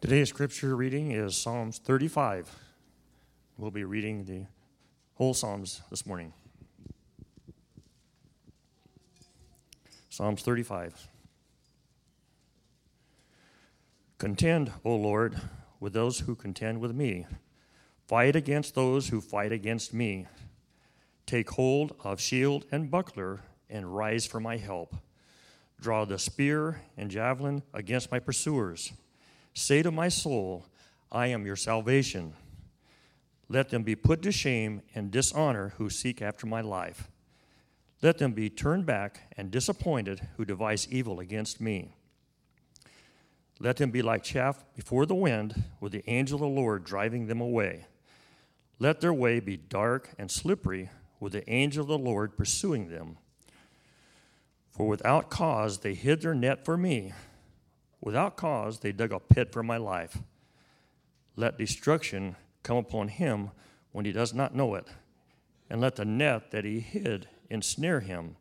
Today's scripture reading is Psalms 35. We'll be reading the whole Psalms this morning. Psalms 35. Contend, O Lord, with those who contend with me. Fight against those who fight against me. Take hold of shield and buckler and rise for my help. Draw the spear and javelin against my pursuers. Say to my soul, I am your salvation. Let them be put to shame and dishonor who seek after my life. Let them be turned back and disappointed who devise evil against me. Let them be like chaff before the wind, with the angel of the Lord driving them away. Let their way be dark and slippery, with the angel of the Lord pursuing them. For without cause they hid their net for me. Without cause they dug a pit for my life. Let destruction come upon him when he does not know it, and let the net that he hid ensnare him.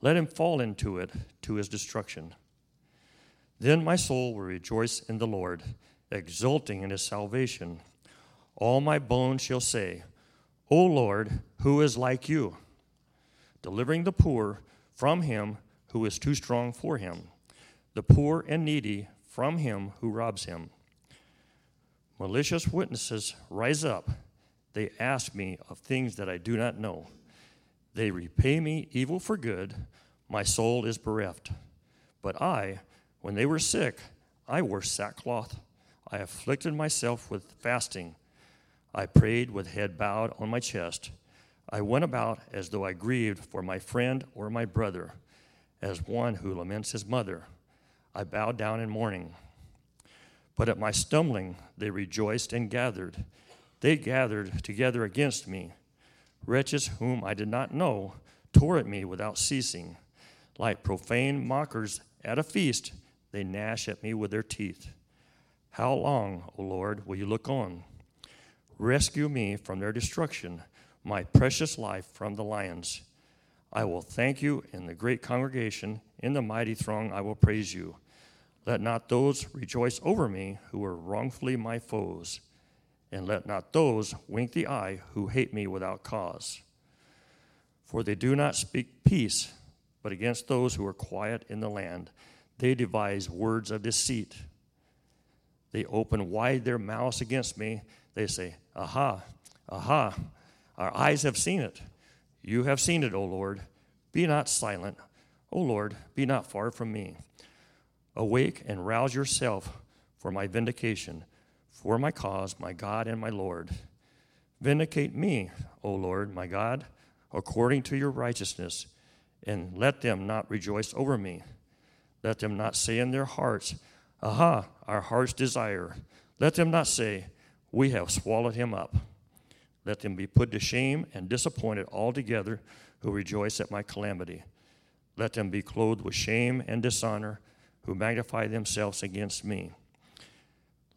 Let him fall into it to his destruction. Then my soul will rejoice in the Lord, exulting in his salvation. All my bones shall say, O Lord, who is like you? Delivering the poor from him who is too strong for him, the poor and needy from him who robs him. Malicious witnesses rise up. They ask me of things that I do not know. They repay me evil for good. My soul is bereft. But I, when they were sick, I wore sackcloth. I afflicted myself with fasting. I prayed with head bowed on my chest. I went about as though I grieved for my friend or my brother, as one who laments his mother. I bowed down in mourning. But at my stumbling, they rejoiced and gathered. They gathered together against me. Wretches whom I did not know tore at me without ceasing. Like profane mockers at a feast, they gnash at me with their teeth. How long, O Lord, will you look on? Rescue me from their destruction, my precious life from the lions. I will thank you in the great congregation, in the mighty throng I will praise you. Let not those rejoice over me who are wrongfully my foes, and let not those wink the eye who hate me without cause. For they do not speak peace, but against those who are quiet in the land they devise words of deceit. They open wide their mouths against me. They say, Aha, aha, our eyes have seen it. You have seen it, O Lord. Be not silent. O Lord, be not far from me. Awake and rouse yourself for my vindication, for my cause, my God and my Lord. Vindicate me, O Lord, my God, according to your righteousness, and let them not rejoice over me. Let them not say in their hearts, Aha, our heart's desire. Let them not say, We have swallowed him up. Let them be put to shame and disappointed altogether who rejoice at my calamity. Let them be clothed with shame and dishonor who magnify themselves against me.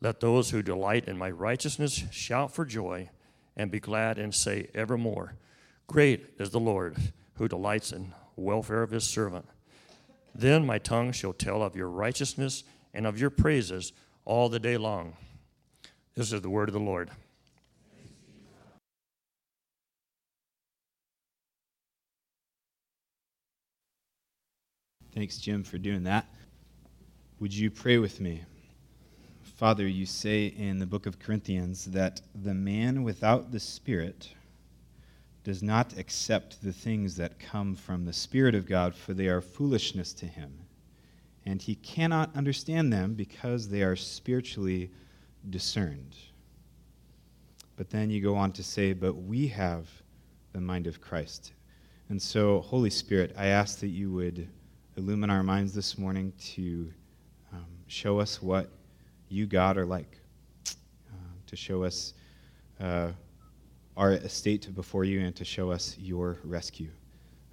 Let those who delight in my righteousness shout for joy and be glad and say evermore, Great is the Lord who delights in the welfare of his servant. Then my tongue shall tell of your righteousness and of your praises all the day long. This is the word of the Lord. Thanks, Jim, for doing that. Would you pray with me? Father, you say in the book of Corinthians that the man without the Spirit does not accept the things that come from the Spirit of God, for they are foolishness to him. And he cannot understand them because they are spiritually discerned. But then you go on to say, But we have the mind of Christ. And so, Holy Spirit, I ask that you would illumine our minds this morning to show us what you, God, are like, uh, to show us. Uh, our estate before you and to show us your rescue.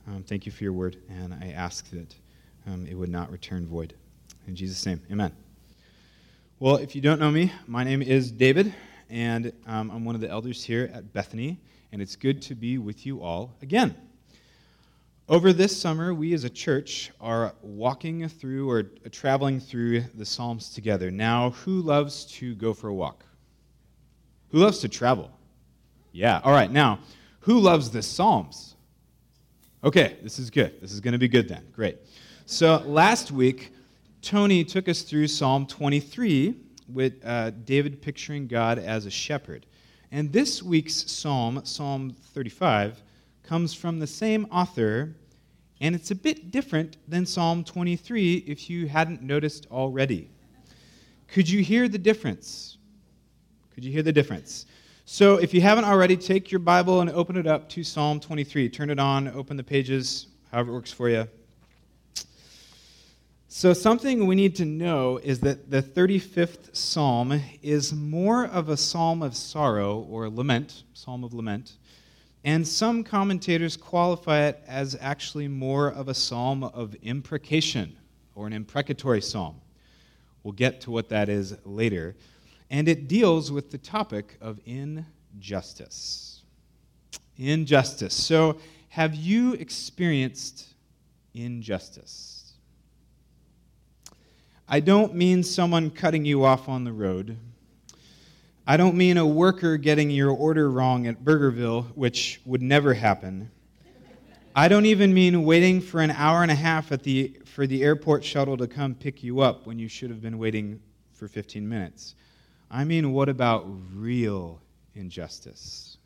Um, thank you for your word, and I ask that um, it would not return void. In Jesus' name, amen. Well, if you don't know me, my name is David, and um, I'm one of the elders here at Bethany, and it's good to be with you all again. Over this summer, we as a church are walking through or traveling through the Psalms together. Now, who loves to go for a walk? Who loves to travel? Yeah. All right. Now, who loves the Psalms? Okay, this is good. This is going to be good then. Great. So, last week, Tony took us through Psalm 23 with uh, David picturing God as a shepherd. And this week's psalm, Psalm 35, comes from the same author, and it's a bit different than Psalm 23 if you hadn't noticed already. Could you hear the difference? Could you hear the difference? So, if you haven't already, take your Bible and open it up to Psalm 23. Turn it on, open the pages, however it works for you. So, something we need to know is that the 35th Psalm is more of a psalm of sorrow or lament, psalm of lament, and some commentators qualify it as actually more of a psalm of imprecation or an imprecatory psalm. We'll get to what that is later. And it deals with the topic of injustice. Injustice. So, have you experienced injustice? I don't mean someone cutting you off on the road. I don't mean a worker getting your order wrong at Burgerville, which would never happen. I don't even mean waiting for an hour and a half at the, for the airport shuttle to come pick you up when you should have been waiting for 15 minutes. I mean, what about real injustice?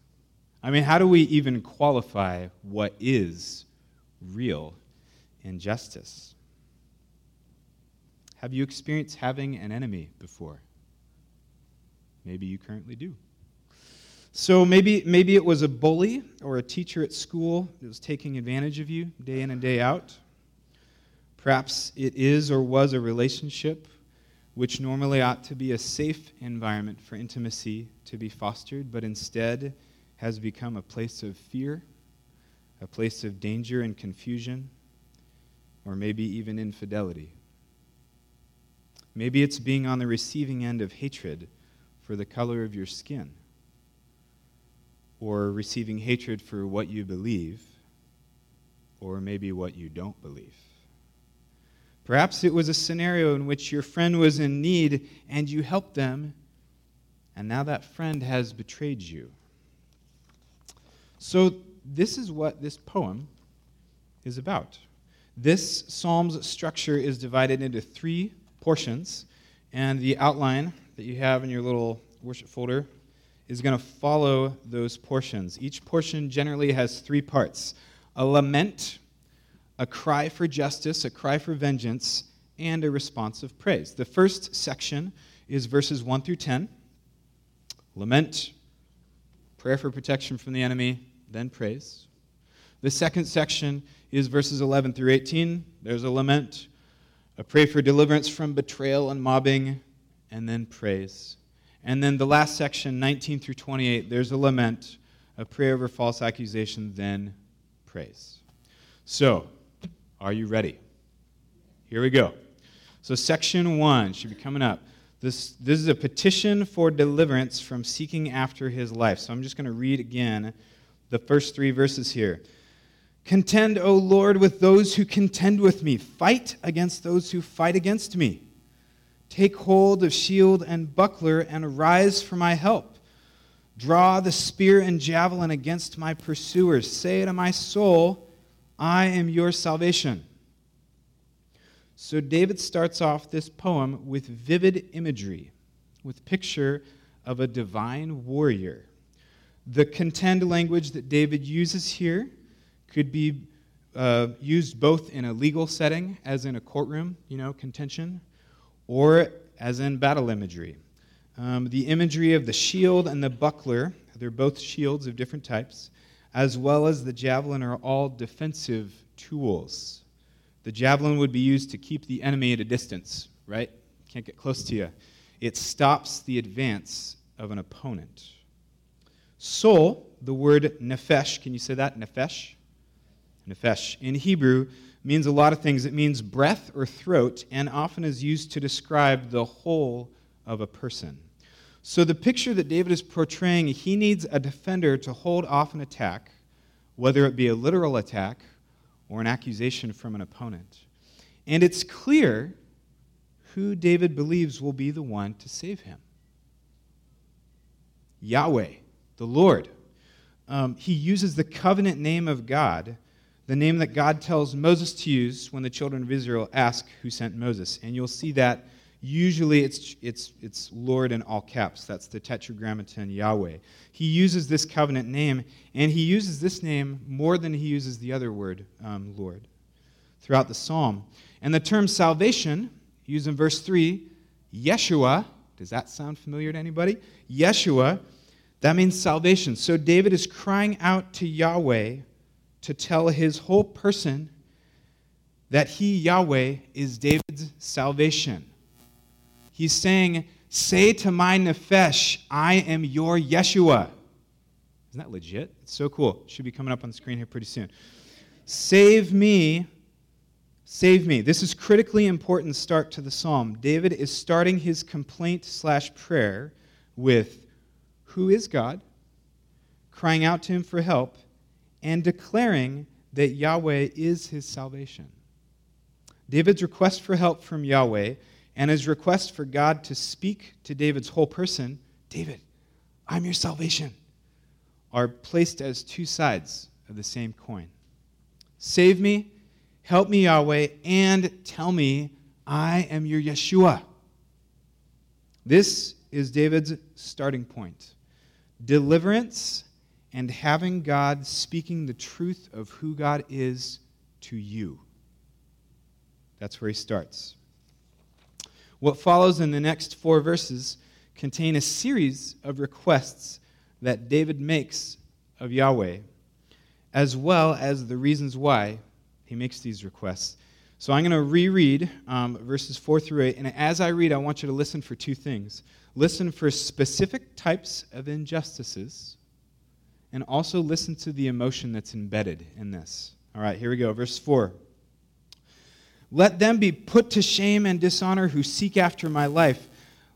I mean, how do we even qualify what is real injustice? Have you experienced having an enemy before? Maybe you currently do. So maybe, maybe it was a bully or a teacher at school that was taking advantage of you day in and day out. Perhaps it is or was a relationship which normally ought to be a safe environment for intimacy to be fostered, but instead has become a place of fear, a place of danger and confusion, or maybe even infidelity. Maybe it's being on the receiving end of hatred for the color of your skin, or receiving hatred for what you believe, or maybe what you don't believe. Perhaps it was a scenario in which your friend was in need and you helped them, and now that friend has betrayed you. So, this is what this poem is about. This psalm's structure is divided into three portions, and the outline that you have in your little worship folder is going to follow those portions. Each portion generally has three parts a lament, a cry for justice, a cry for vengeance, and a response of praise. The first section is verses 1 through 10 lament, prayer for protection from the enemy, then praise. The second section is verses 11 through 18. There's a lament, a prayer for deliverance from betrayal and mobbing, and then praise. And then the last section, 19 through 28, there's a lament, a prayer over false accusation, then praise. So, are you ready? Here we go. So, section one should be coming up. This, this is a petition for deliverance from seeking after his life. So, I'm just going to read again the first three verses here. Contend, O Lord, with those who contend with me. Fight against those who fight against me. Take hold of shield and buckler and rise for my help. Draw the spear and javelin against my pursuers. Say to my soul, I am your salvation. So David starts off this poem with vivid imagery, with picture of a divine warrior. The contend language that David uses here could be uh, used both in a legal setting, as in a courtroom, you know, contention, or as in battle imagery. Um, the imagery of the shield and the buckler, they're both shields of different types, as well as the javelin, are all defensive tools. The javelin would be used to keep the enemy at a distance, right? Can't get close to you. It stops the advance of an opponent. Soul, the word nephesh, can you say that? Nephesh? Nephesh. In Hebrew, means a lot of things. It means breath or throat, and often is used to describe the whole of a person. So, the picture that David is portraying, he needs a defender to hold off an attack, whether it be a literal attack or an accusation from an opponent. And it's clear who David believes will be the one to save him Yahweh, the Lord. Um, he uses the covenant name of God, the name that God tells Moses to use when the children of Israel ask who sent Moses. And you'll see that usually it's, it's, it's Lord in all caps. That's the tetragrammaton Yahweh. He uses this covenant name, and he uses this name more than he uses the other word, um, Lord, throughout the psalm. And the term salvation, used in verse 3, Yeshua, does that sound familiar to anybody? Yeshua, that means salvation. So David is crying out to Yahweh to tell his whole person that he, Yahweh, is David's salvation. He's saying, Say to my Nefesh, I am your Yeshua. Isn't that legit? It's so cool. Should be coming up on the screen here pretty soon. Save me Save me. This is critically important start to the psalm. David is starting his complaint slash prayer with who is God, crying out to him for help, and declaring that Yahweh is his salvation. David's request for help from Yahweh and his request for God to speak to David's whole person, David, I'm your salvation, are placed as two sides of the same coin. Save me Help me, Yahweh, and tell me I am your Yeshua. This is David's starting point deliverance and having God speaking the truth of who God is to you. That's where he starts. What follows in the next four verses contain a series of requests that David makes of Yahweh, as well as the reasons why he makes these requests. So I'm going to reread um, verses 4 through 8. And as I read, I want you to listen for two things listen for specific types of injustices, and also listen to the emotion that's embedded in this. All right, here we go. Verse 4. Let them be put to shame and dishonor who seek after my life.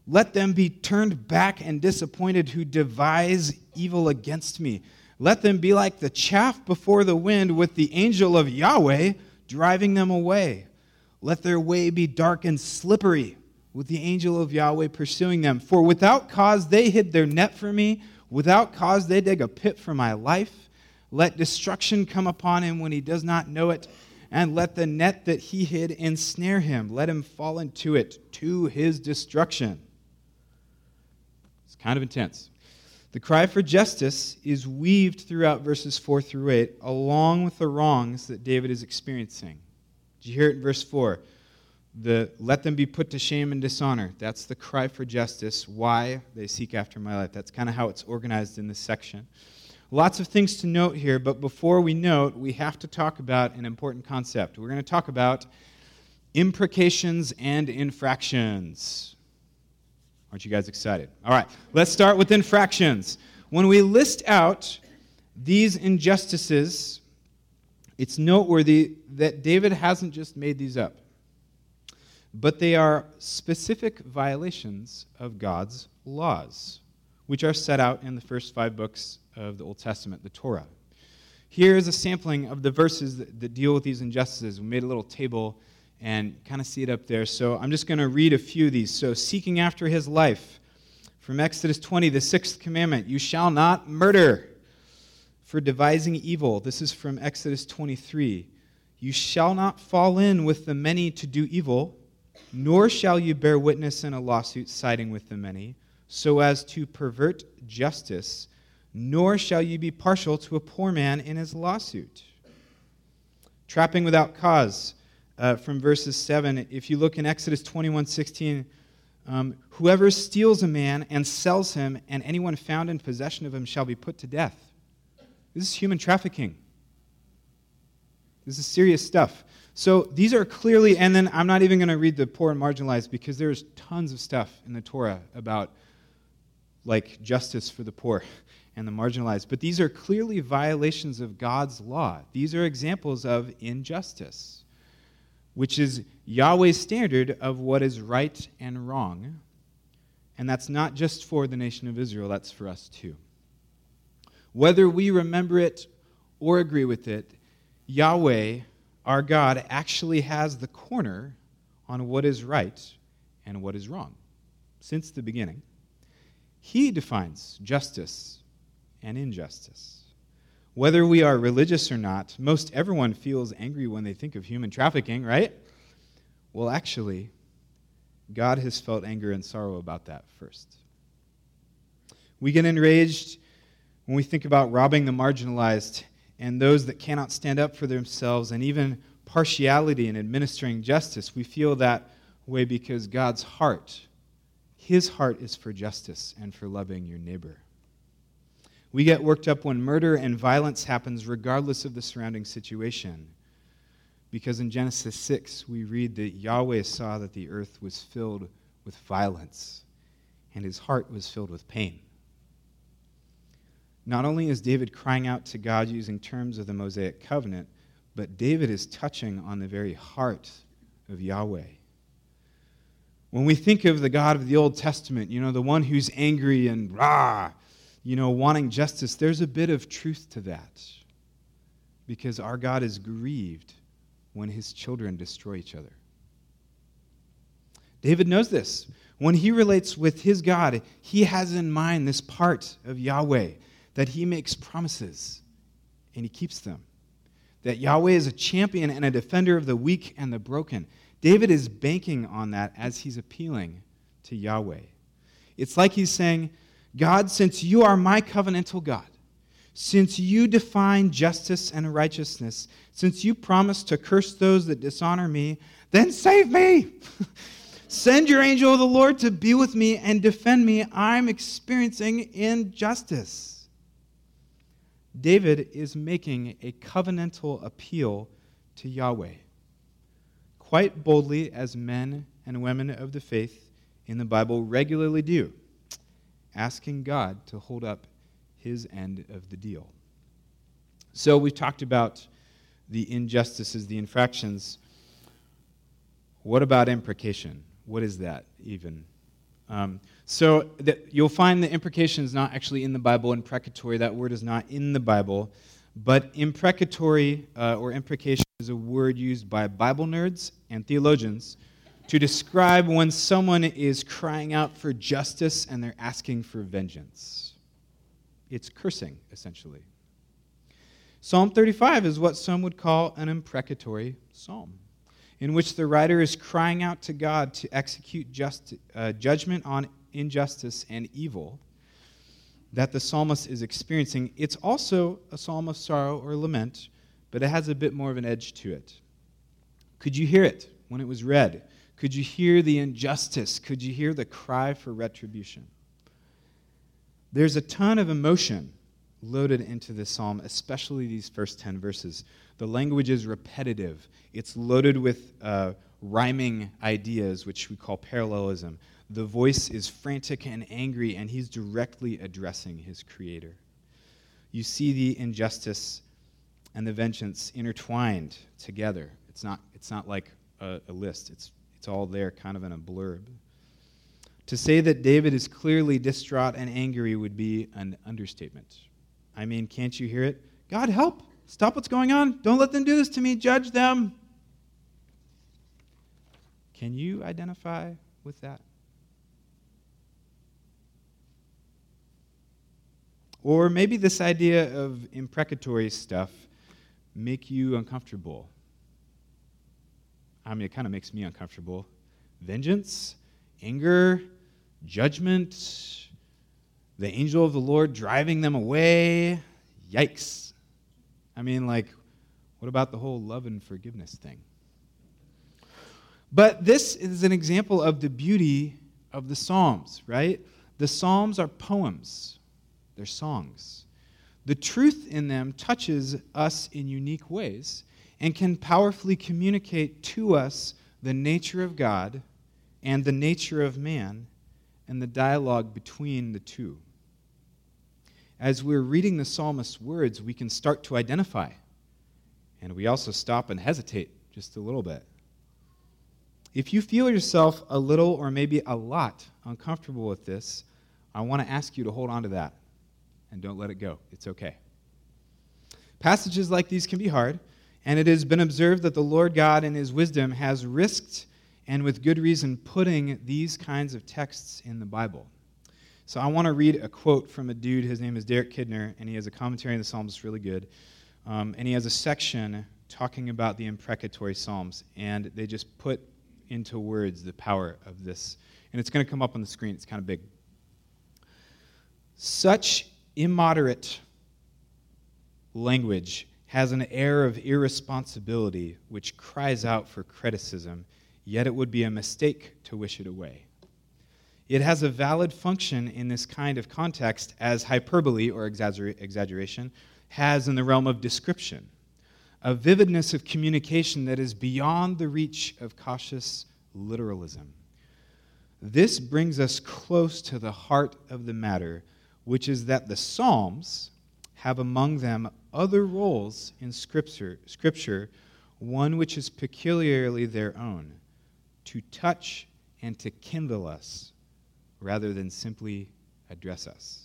Let them be turned back and disappointed who devise evil against me. Let them be like the chaff before the wind, with the angel of Yahweh driving them away. Let their way be dark and slippery, with the angel of Yahweh pursuing them. For without cause they hid their net for me, without cause they dig a pit for my life. Let destruction come upon him when he does not know it, and let the net that he hid ensnare him. Let him fall into it to his destruction. It's kind of intense. The cry for justice is weaved throughout verses 4 through 8, along with the wrongs that David is experiencing. Did you hear it in verse 4? The let them be put to shame and dishonor. That's the cry for justice, why they seek after my life. That's kind of how it's organized in this section. Lots of things to note here, but before we note, we have to talk about an important concept. We're going to talk about imprecations and infractions. Aren't you guys excited? All right, let's start with infractions. When we list out these injustices, it's noteworthy that David hasn't just made these up, but they are specific violations of God's laws, which are set out in the first five books of the Old Testament, the Torah. Here is a sampling of the verses that, that deal with these injustices. We made a little table and kind of see it up there. So I'm just going to read a few of these. So, seeking after his life. From Exodus 20, the sixth commandment you shall not murder. For devising evil. This is from Exodus 23. You shall not fall in with the many to do evil, nor shall you bear witness in a lawsuit siding with the many, so as to pervert justice, nor shall you be partial to a poor man in his lawsuit. Trapping without cause uh, from verses 7. If you look in Exodus 21 16, um, whoever steals a man and sells him, and anyone found in possession of him shall be put to death. This is human trafficking. This is serious stuff. So these are clearly, and then I'm not even going to read the poor and marginalized because there's tons of stuff in the Torah about like justice for the poor and the marginalized. But these are clearly violations of God's law. These are examples of injustice which is Yahweh's standard of what is right and wrong. And that's not just for the nation of Israel, that's for us too. Whether we remember it or agree with it, Yahweh our God actually has the corner on what is right and what is wrong since the beginning. He defines justice and injustice. Whether we are religious or not, most everyone feels angry when they think of human trafficking, right? Well, actually, God has felt anger and sorrow about that first. We get enraged when we think about robbing the marginalized and those that cannot stand up for themselves, and even partiality in administering justice. We feel that way because God's heart, His heart, is for justice and for loving your neighbor. We get worked up when murder and violence happens, regardless of the surrounding situation. Because in Genesis 6, we read that Yahweh saw that the earth was filled with violence, and his heart was filled with pain. Not only is David crying out to God using terms of the Mosaic covenant, but David is touching on the very heart of Yahweh. When we think of the God of the Old Testament, you know, the one who's angry and rah, you know, wanting justice, there's a bit of truth to that. Because our God is grieved when his children destroy each other. David knows this. When he relates with his God, he has in mind this part of Yahweh that he makes promises and he keeps them. That Yahweh is a champion and a defender of the weak and the broken. David is banking on that as he's appealing to Yahweh. It's like he's saying, God, since you are my covenantal God, since you define justice and righteousness, since you promise to curse those that dishonor me, then save me. Send your angel of the Lord to be with me and defend me. I'm experiencing injustice. David is making a covenantal appeal to Yahweh. Quite boldly, as men and women of the faith in the Bible regularly do, asking God to hold up his end of the deal. So we've talked about the injustices, the infractions. What about imprecation? What is that even? Um, so that you'll find the imprecation is not actually in the Bible. Imprecatory, that word is not in the Bible. But imprecatory uh, or imprecation is a word used by Bible nerds and theologians to describe when someone is crying out for justice and they're asking for vengeance. It's cursing, essentially. Psalm 35 is what some would call an imprecatory psalm in which the writer is crying out to God to execute just, uh, judgment on injustice and evil that the psalmist is experiencing. It's also a psalm of sorrow or lament, but it has a bit more of an edge to it. Could you hear it when it was read? Could you hear the injustice? Could you hear the cry for retribution? There's a ton of emotion loaded into this psalm, especially these first 10 verses. The language is repetitive, it's loaded with uh, rhyming ideas, which we call parallelism. The voice is frantic and angry, and he's directly addressing his creator. You see the injustice and the vengeance intertwined together. It's not, it's not like a, a list, it's, it's all there kind of in a blurb. To say that David is clearly distraught and angry would be an understatement. I mean, can't you hear it? God, help! Stop what's going on. Don't let them do this to me. Judge them. Can you identify with that? Or maybe this idea of imprecatory stuff make you uncomfortable. I mean, it kind of makes me uncomfortable. Vengeance, anger, judgment, the angel of the Lord driving them away. Yikes. I mean, like, what about the whole love and forgiveness thing? But this is an example of the beauty of the Psalms, right? The Psalms are poems, they're songs. The truth in them touches us in unique ways and can powerfully communicate to us the nature of God and the nature of man and the dialogue between the two as we're reading the psalmist's words, we can start to identify. And we also stop and hesitate just a little bit. If you feel yourself a little or maybe a lot uncomfortable with this, I want to ask you to hold on to that and don't let it go. It's okay. Passages like these can be hard, And it has been observed that the Lord God, in his wisdom, has risked, and with good reason, putting these kinds of texts in the Bible. So I want to read a quote from a dude. His name is Derek Kidner, and he has a commentary on the Psalms. Really good. Um, and he has a section talking about the imprecatory Psalms, and they just put into words the power of this. And it's going to come up on the screen. It's kind of big. Such immoderate language has an air of irresponsibility which cries out for criticism, yet it would be a mistake to wish it away. It has a valid function in this kind of context as hyperbole or exaggeration has in the realm of description, a vividness of communication that is beyond the reach of cautious literalism. This brings us close to the heart of the matter, which is that the Psalms have among them other roles in Scripture, scripture one which is peculiarly their own, to touch and to kindle us rather than simply address us.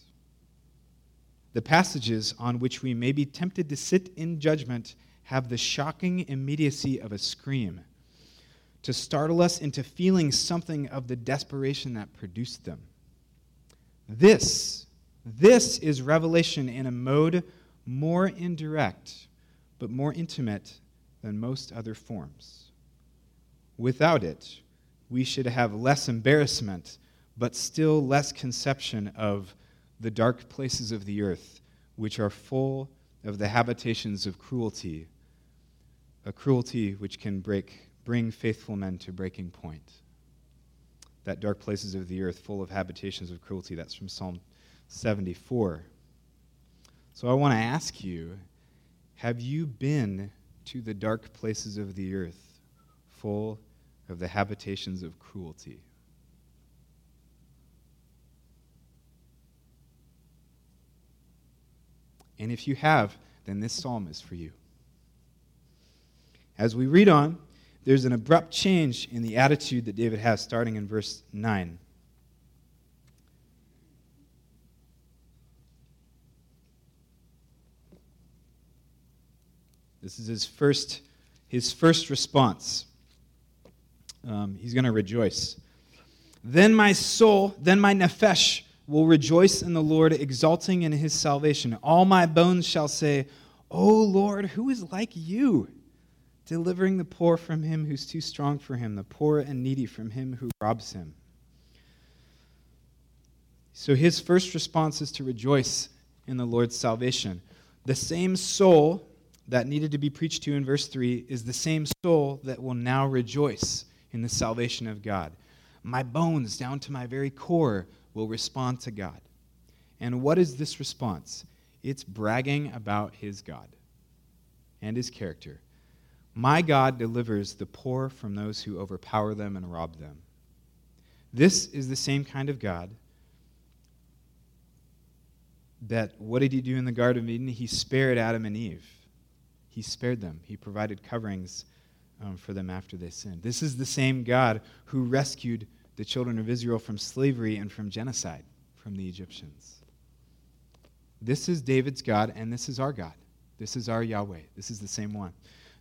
The passages on which we may be tempted to sit in judgment have the shocking immediacy of a scream to startle us into feeling something of the desperation that produced them. This, this is revelation in a mode more indirect, but more intimate than most other forms. Without it, we should have less embarrassment but still less conception of the dark places of the earth, which are full of the habitations of cruelty, a cruelty which can break, bring faithful men to breaking point. That dark places of the earth full of habitations of cruelty, that's from Psalm 74. So I want to ask you have you been to the dark places of the earth full of the habitations of cruelty? And if you have, then this psalm is for you. As we read on, there's an abrupt change in the attitude that David has starting in verse 9. This is his first, his first response. Um, he's going to rejoice. Then my soul, then my nephesh will rejoice in the Lord, exulting in his salvation. All my bones shall say, O Lord, who is like you? Delivering the poor from him who's too strong for him, the poor and needy from him who robs him. So his first response is to rejoice in the Lord's salvation. The same soul that needed to be preached to in verse 3 is the same soul that will now rejoice in the salvation of God. My bones, down to my very core, will respond to God. And what is this response? It's bragging about his God and his character. My God delivers the poor from those who overpower them and rob them. This is the same kind of God that what did he do in the Garden of Eden? He spared Adam and Eve. He spared them. He provided coverings um, for them after they sinned. This is the same God who rescued the children of Israel from slavery and from genocide from the Egyptians. This is David's God, and this is our God. This is our Yahweh. This is the same one.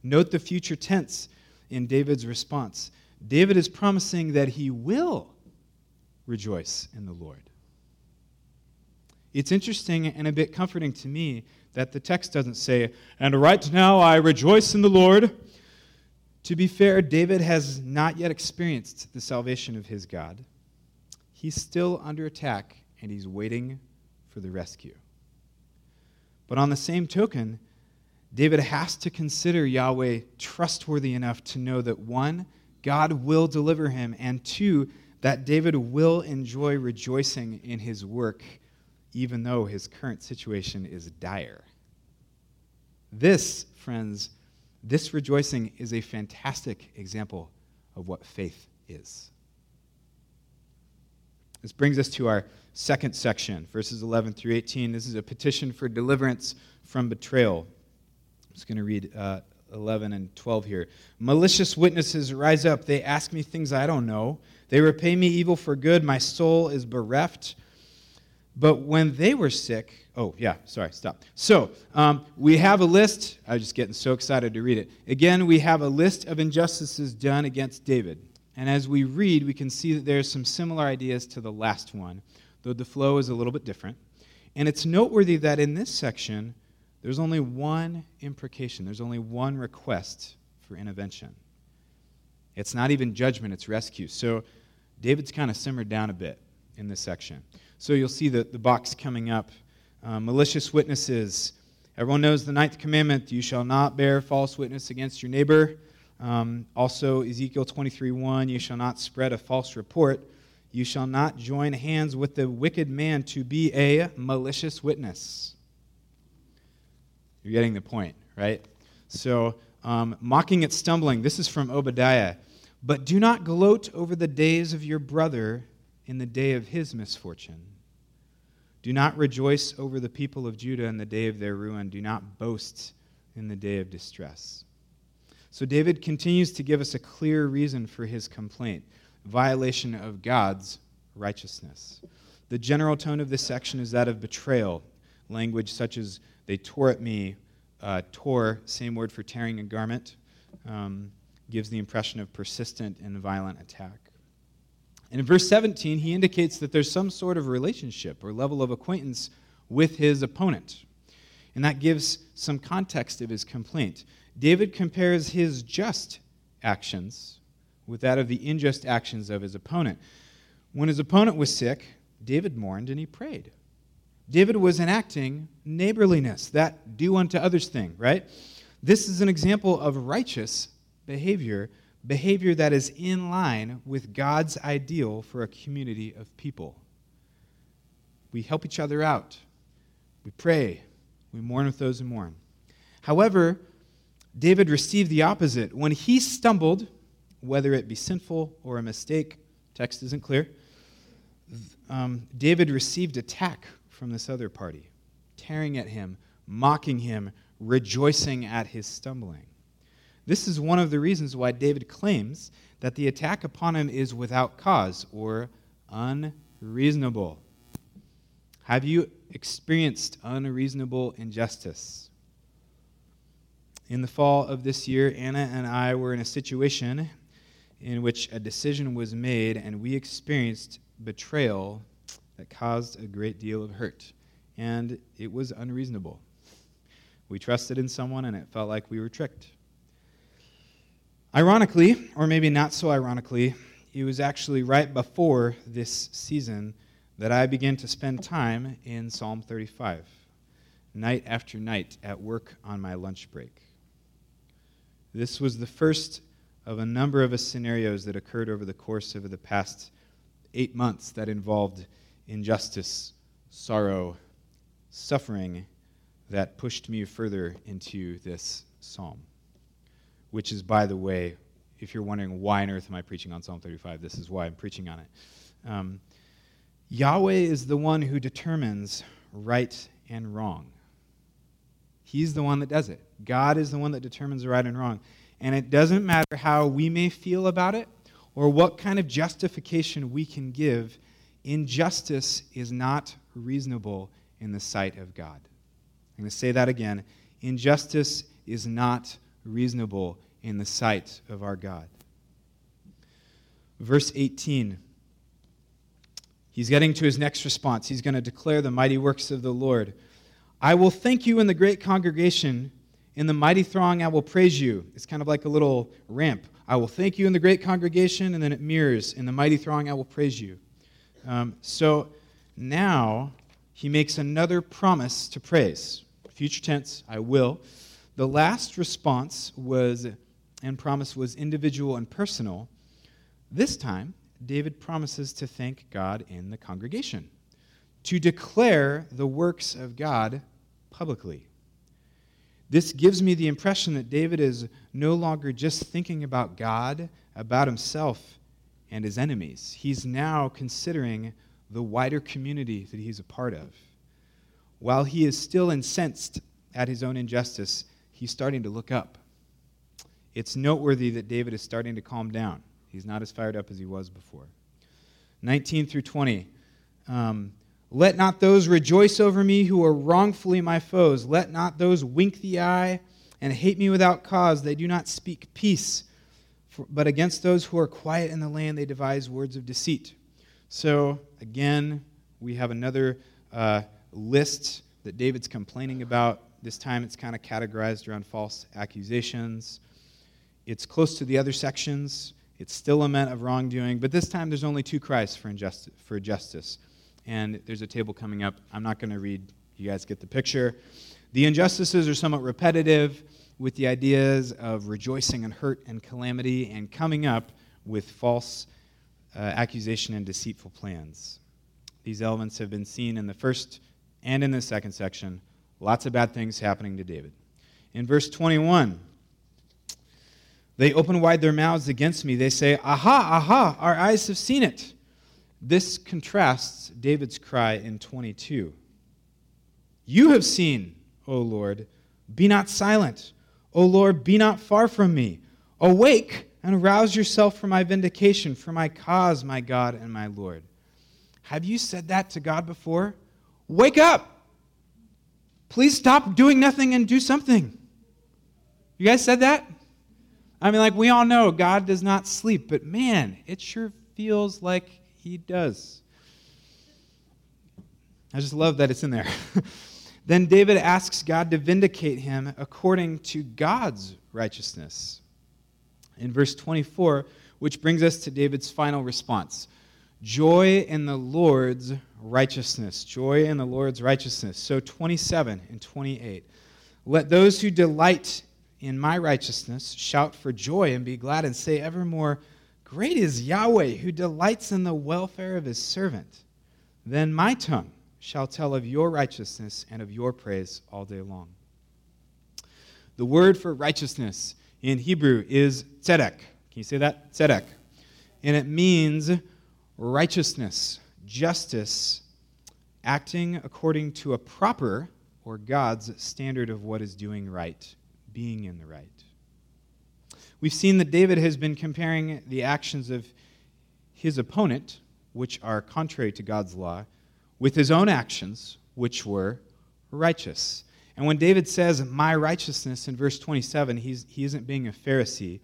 Note the future tense in David's response. David is promising that he will rejoice in the Lord. It's interesting and a bit comforting to me that the text doesn't say, And right now I rejoice in the Lord. To be fair, David has not yet experienced the salvation of his God. He's still under attack and he's waiting for the rescue. But on the same token, David has to consider Yahweh trustworthy enough to know that one, God will deliver him, and two, that David will enjoy rejoicing in his work, even though his current situation is dire. This, friends, this rejoicing is a fantastic example of what faith is. This brings us to our second section, verses 11 through 18. This is a petition for deliverance from betrayal. I'm just going to read uh, 11 and 12 here. Malicious witnesses rise up. They ask me things I don't know. They repay me evil for good. My soul is bereft. But when they were sick, oh, yeah, sorry, stop. So um, we have a list. I'm just getting so excited to read it. Again, we have a list of injustices done against David. And as we read, we can see that there's some similar ideas to the last one, though the flow is a little bit different. And it's noteworthy that in this section, there's only one imprecation, there's only one request for intervention. It's not even judgment, it's rescue. So David's kind of simmered down a bit in this section. So you'll see the, the box coming up. Uh, malicious witnesses. Everyone knows the ninth commandment you shall not bear false witness against your neighbor. Um, also, Ezekiel 23 1, you shall not spread a false report. You shall not join hands with the wicked man to be a malicious witness. You're getting the point, right? So, um, mocking at stumbling. This is from Obadiah. But do not gloat over the days of your brother in the day of his misfortune. Do not rejoice over the people of Judah in the day of their ruin. Do not boast in the day of distress. So David continues to give us a clear reason for his complaint violation of God's righteousness. The general tone of this section is that of betrayal, language such as, they tore at me, uh, tore, same word for tearing a garment, um, gives the impression of persistent and violent attack. And in verse 17, he indicates that there's some sort of relationship or level of acquaintance with his opponent. And that gives some context of his complaint. David compares his just actions with that of the unjust actions of his opponent. When his opponent was sick, David mourned and he prayed. David was enacting neighborliness, that do unto others thing, right? This is an example of righteous behavior behavior that is in line with God's ideal for a community of people. We help each other out. We pray. We mourn with those who mourn. However, David received the opposite. When he stumbled, whether it be sinful or a mistake, text isn't clear, um, David received attack from this other party, tearing at him, mocking him, rejoicing at his stumbling. This is one of the reasons why David claims that the attack upon him is without cause or unreasonable. Have you experienced unreasonable injustice? In the fall of this year, Anna and I were in a situation in which a decision was made and we experienced betrayal that caused a great deal of hurt. And it was unreasonable. We trusted in someone and it felt like we were tricked. Ironically, or maybe not so ironically, it was actually right before this season that I began to spend time in Psalm 35, night after night at work on my lunch break. This was the first of a number of scenarios that occurred over the course of the past eight months that involved injustice, sorrow, suffering that pushed me further into this psalm which is, by the way, if you're wondering why on earth am I preaching on Psalm 35, this is why I'm preaching on it. Um, Yahweh is the one who determines right and wrong. He's the one that does it. God is the one that determines right and wrong. And it doesn't matter how we may feel about it or what kind of justification we can give, injustice is not reasonable in the sight of God. I'm going to say that again. Injustice is not reasonable in the sight of our God. Verse 18. He's getting to his next response. He's going to declare the mighty works of the Lord. I will thank you in the great congregation. In the mighty throng, I will praise you. It's kind of like a little ramp. I will thank you in the great congregation, and then it mirrors. In the mighty throng, I will praise you. Um, so now he makes another promise to praise. Future tense, I will. The last response was and promise was individual and personal. This time, David promises to thank God in the congregation, to declare the works of God publicly. This gives me the impression that David is no longer just thinking about God, about himself and his enemies. He's now considering the wider community that he's a part of. While he is still incensed at his own injustice, he's starting to look up. It's noteworthy that David is starting to calm down. He's not as fired up as he was before. 19 through 20. Um, Let not those rejoice over me who are wrongfully my foes. Let not those wink the eye and hate me without cause. They do not speak peace. For, but against those who are quiet in the land, they devise words of deceit. So, again, we have another uh, list that David's complaining about. This time it's kind of categorized around false accusations. It's close to the other sections. It's still a lament of wrongdoing, but this time there's only two cries for, injustice, for justice. And there's a table coming up. I'm not going to read, you guys get the picture. The injustices are somewhat repetitive with the ideas of rejoicing and hurt and calamity and coming up with false uh, accusation and deceitful plans. These elements have been seen in the first and in the second section. Lots of bad things happening to David. In verse 21, they open wide their mouths against me. They say, Aha, aha, our eyes have seen it. This contrasts David's cry in 22. You have seen, O Lord, be not silent. O Lord, be not far from me. Awake and rouse yourself for my vindication, for my cause, my God and my Lord. Have you said that to God before? Wake up! Please stop doing nothing and do something. You guys said that? I mean, like, we all know God does not sleep, but man, it sure feels like he does. I just love that it's in there. then David asks God to vindicate him according to God's righteousness. In verse 24, which brings us to David's final response joy in the Lord's righteousness. Joy in the Lord's righteousness. So 27 and 28. Let those who delight in my righteousness shout for joy and be glad and say evermore, Great is Yahweh, who delights in the welfare of his servant. Then my tongue shall tell of your righteousness and of your praise all day long. The word for righteousness in Hebrew is tzedek. Can you say that? Tzedek. And it means righteousness, justice, acting according to a proper or God's standard of what is doing right, being in the right. We've seen that David has been comparing the actions of his opponent, which are contrary to God's law, with his own actions, which were righteous. And when David says, My righteousness, in verse 27, he's, he isn't being a Pharisee.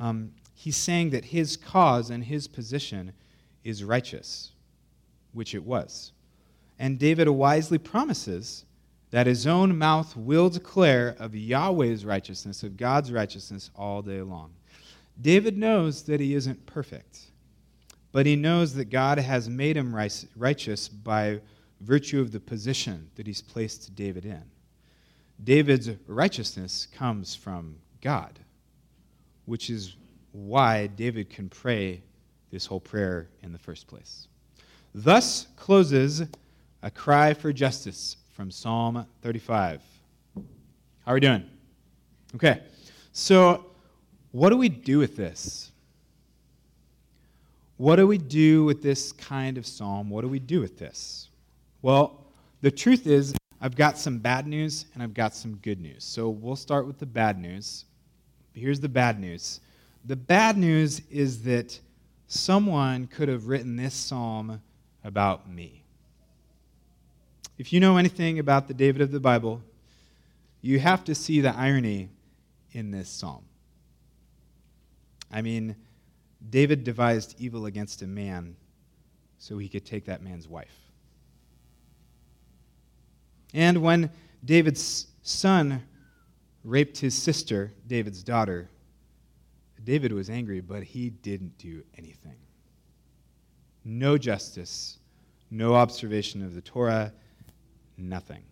Um, he's saying that his cause and his position is righteous, which it was. And David wisely promises that his own mouth will declare of Yahweh's righteousness, of God's righteousness, all day long. David knows that he isn't perfect, but he knows that God has made him righteous by virtue of the position that he's placed David in. David's righteousness comes from God, which is why David can pray this whole prayer in the first place. Thus closes a cry for justice from Psalm 35. How are we doing? Okay. So, what do we do with this? What do we do with this kind of psalm? What do we do with this? Well, the truth is, I've got some bad news and I've got some good news. So we'll start with the bad news. Here's the bad news the bad news is that someone could have written this psalm about me. If you know anything about the David of the Bible, you have to see the irony in this psalm. I mean, David devised evil against a man so he could take that man's wife. And when David's son raped his sister, David's daughter, David was angry, but he didn't do anything. No justice, no observation of the Torah, nothing.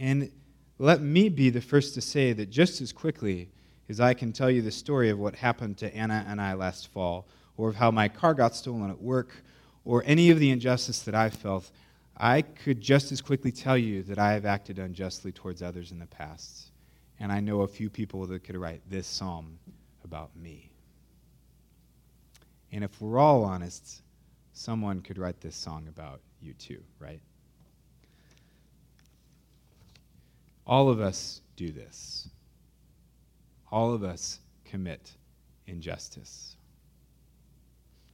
And let me be the first to say that just as quickly as I can tell you the story of what happened to Anna and I last fall, or of how my car got stolen at work, or any of the injustice that I felt, I could just as quickly tell you that I have acted unjustly towards others in the past. And I know a few people that could write this psalm about me. And if we're all honest, someone could write this song about you too, right? All of us do this. All of us commit injustice.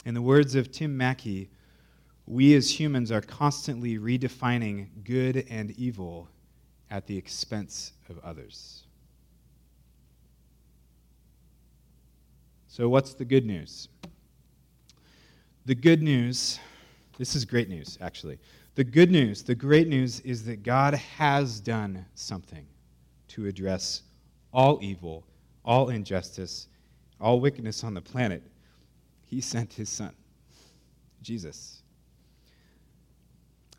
In the words of Tim Mackie, we as humans are constantly redefining good and evil at the expense of others. So, what's the good news? The good news, this is great news, actually. The good news, the great news is that God has done something to address all evil, all injustice, all wickedness on the planet. He sent his son, Jesus.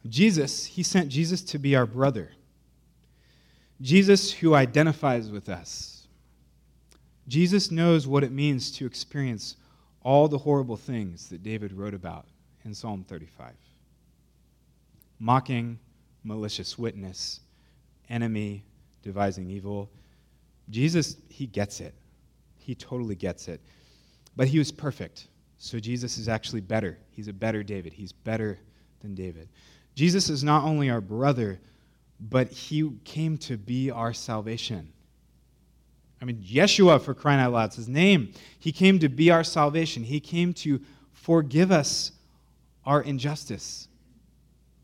Jesus, he sent Jesus to be our brother. Jesus, who identifies with us. Jesus knows what it means to experience all the horrible things that David wrote about in Psalm 35 mocking, malicious witness, enemy, devising evil. Jesus, he gets it. He totally gets it. But he was perfect. So Jesus is actually better. He's a better David. He's better than David. Jesus is not only our brother, but he came to be our salvation. I mean, Yeshua, for crying out loud, his name. He came to be our salvation. He came to forgive us our injustice,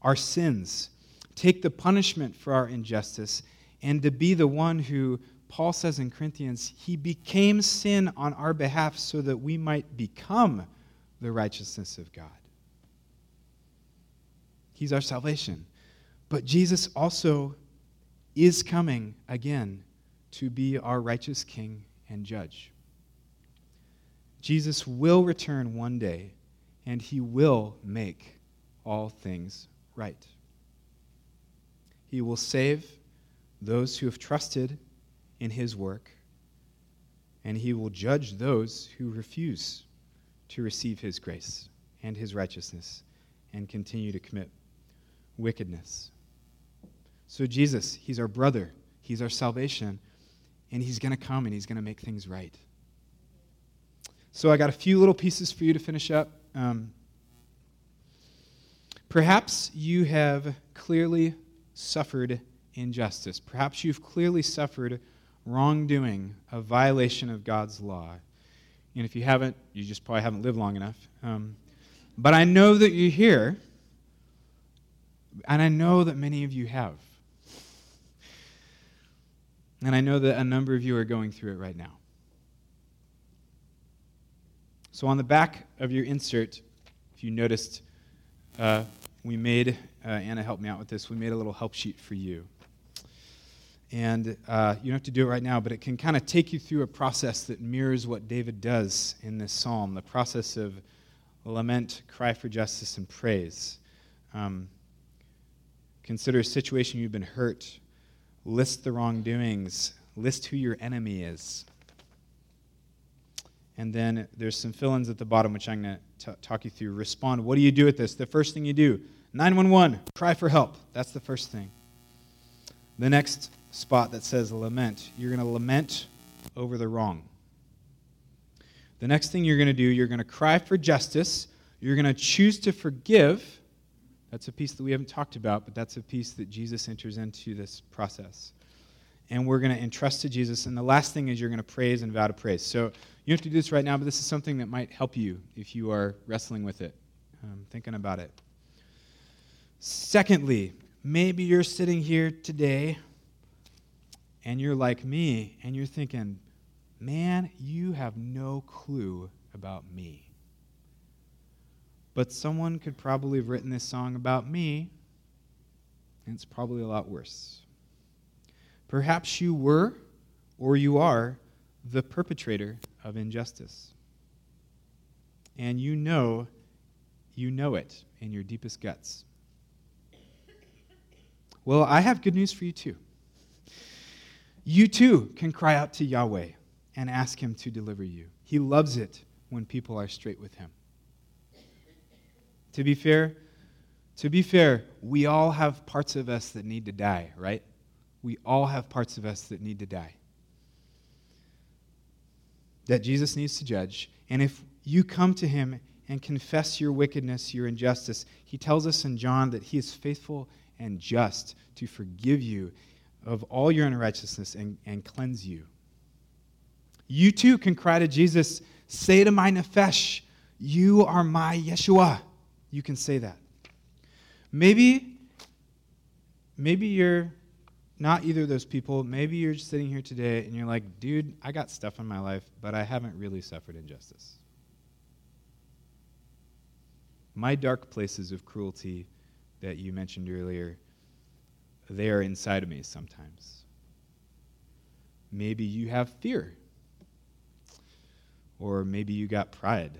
our sins, take the punishment for our injustice, and to be the one who, Paul says in Corinthians, he became sin on our behalf so that we might become the righteousness of God. He's our salvation. But Jesus also is coming again to be our righteous king and judge. Jesus will return one day, and he will make all things right. He will save those who have trusted in his work, and he will judge those who refuse to receive his grace and his righteousness and continue to commit wickedness. So, Jesus, He's our brother, He's our salvation, and He's going to come and He's going to make things right. So, I got a few little pieces for you to finish up. Um, perhaps you have clearly suffered injustice. Perhaps you've clearly suffered wrongdoing, a violation of God's law. And if you haven't, you just probably haven't lived long enough. Um, but I know that you're here and I know that many of you have. And I know that a number of you are going through it right now. So, on the back of your insert, if you noticed, uh, we made, uh, Anna helped me out with this, we made a little help sheet for you. And uh, you don't have to do it right now, but it can kind of take you through a process that mirrors what David does in this psalm the process of lament, cry for justice, and praise. Um, Consider a situation you've been hurt. List the wrongdoings. List who your enemy is. And then there's some fill ins at the bottom, which I'm going to talk you through. Respond. What do you do with this? The first thing you do 911, cry for help. That's the first thing. The next spot that says lament, you're going to lament over the wrong. The next thing you're going to do, you're going to cry for justice. You're going to choose to forgive that's a piece that we haven't talked about, but that's a piece that Jesus enters into this process. And we're going to entrust to Jesus. And the last thing is you're going to praise and vow to praise. So you have to do this right now, but this is something that might help you if you are wrestling with it, um, thinking about it. Secondly, maybe you're sitting here today and you're like me and you're thinking, man, you have no clue about me. But someone could probably have written this song about me, and it's probably a lot worse. Perhaps you were, or you are, the perpetrator of injustice. And you know, you know it in your deepest guts. Well, I have good news for you too. You too can cry out to Yahweh and ask Him to deliver you. He loves it when people are straight with Him. To be fair, to be fair, we all have parts of us that need to die, right? We all have parts of us that need to die. That Jesus needs to judge. And if you come to him and confess your wickedness, your injustice, he tells us in John that he is faithful and just to forgive you of all your unrighteousness and, and cleanse you. You too can cry to Jesus, say to my nefesh, You are my Yeshua. You can say that. Maybe, maybe you're not either of those people. Maybe you're just sitting here today and you're like, dude, I got stuff in my life, but I haven't really suffered injustice. My dark places of cruelty that you mentioned earlier, they are inside of me sometimes. Maybe you have fear. Or maybe you got pride.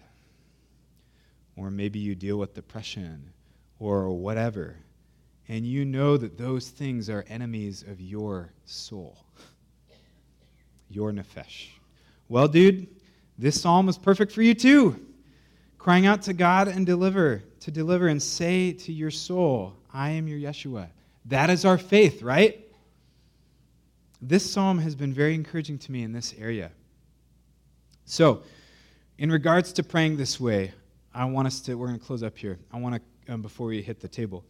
Or maybe you deal with depression or whatever. And you know that those things are enemies of your soul, your nefesh. Well, dude, this psalm is perfect for you too. Crying out to God and deliver, to deliver and say to your soul, I am your Yeshua. That is our faith, right? This psalm has been very encouraging to me in this area. So, in regards to praying this way, I want us to, we're going to close up here. I want to, um, before we hit the table,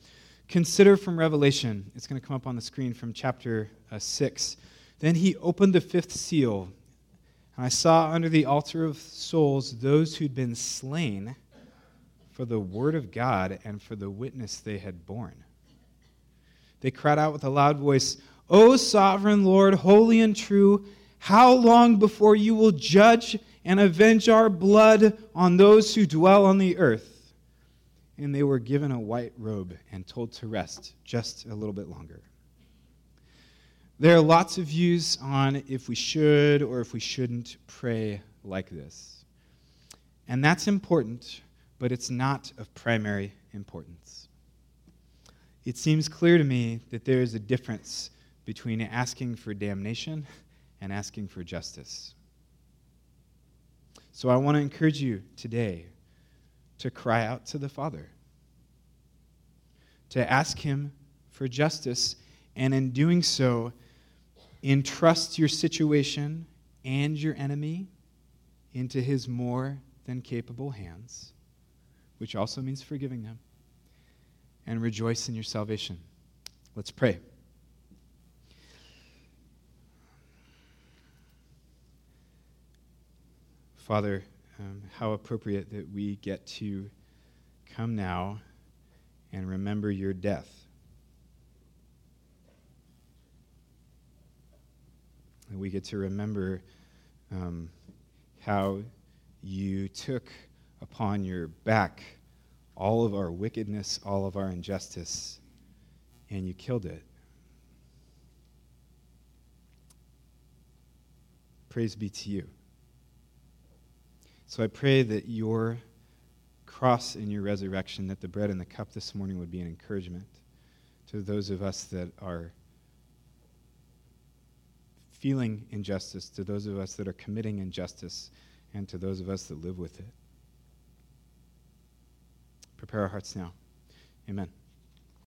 consider from Revelation. It's going to come up on the screen from chapter uh, 6. Then he opened the fifth seal, and I saw under the altar of souls those who'd been slain for the word of God and for the witness they had borne. They cried out with a loud voice, O sovereign Lord, holy and true, how long before you will judge and avenge our blood on those who dwell on the earth? And they were given a white robe and told to rest just a little bit longer. There are lots of views on if we should or if we shouldn't pray like this. And that's important, but it's not of primary importance. It seems clear to me that there is a difference between asking for damnation and asking for justice. So I want to encourage you today to cry out to the Father, to ask Him for justice, and in doing so, entrust your situation and your enemy into His more than capable hands, which also means forgiving them, and rejoice in your salvation. Let's pray. Father, um, how appropriate that we get to come now and remember your death. And we get to remember um, how you took upon your back all of our wickedness, all of our injustice, and you killed it. Praise be to you. So I pray that your cross and your resurrection, that the bread and the cup this morning would be an encouragement to those of us that are feeling injustice, to those of us that are committing injustice, and to those of us that live with it. Prepare our hearts now. Amen.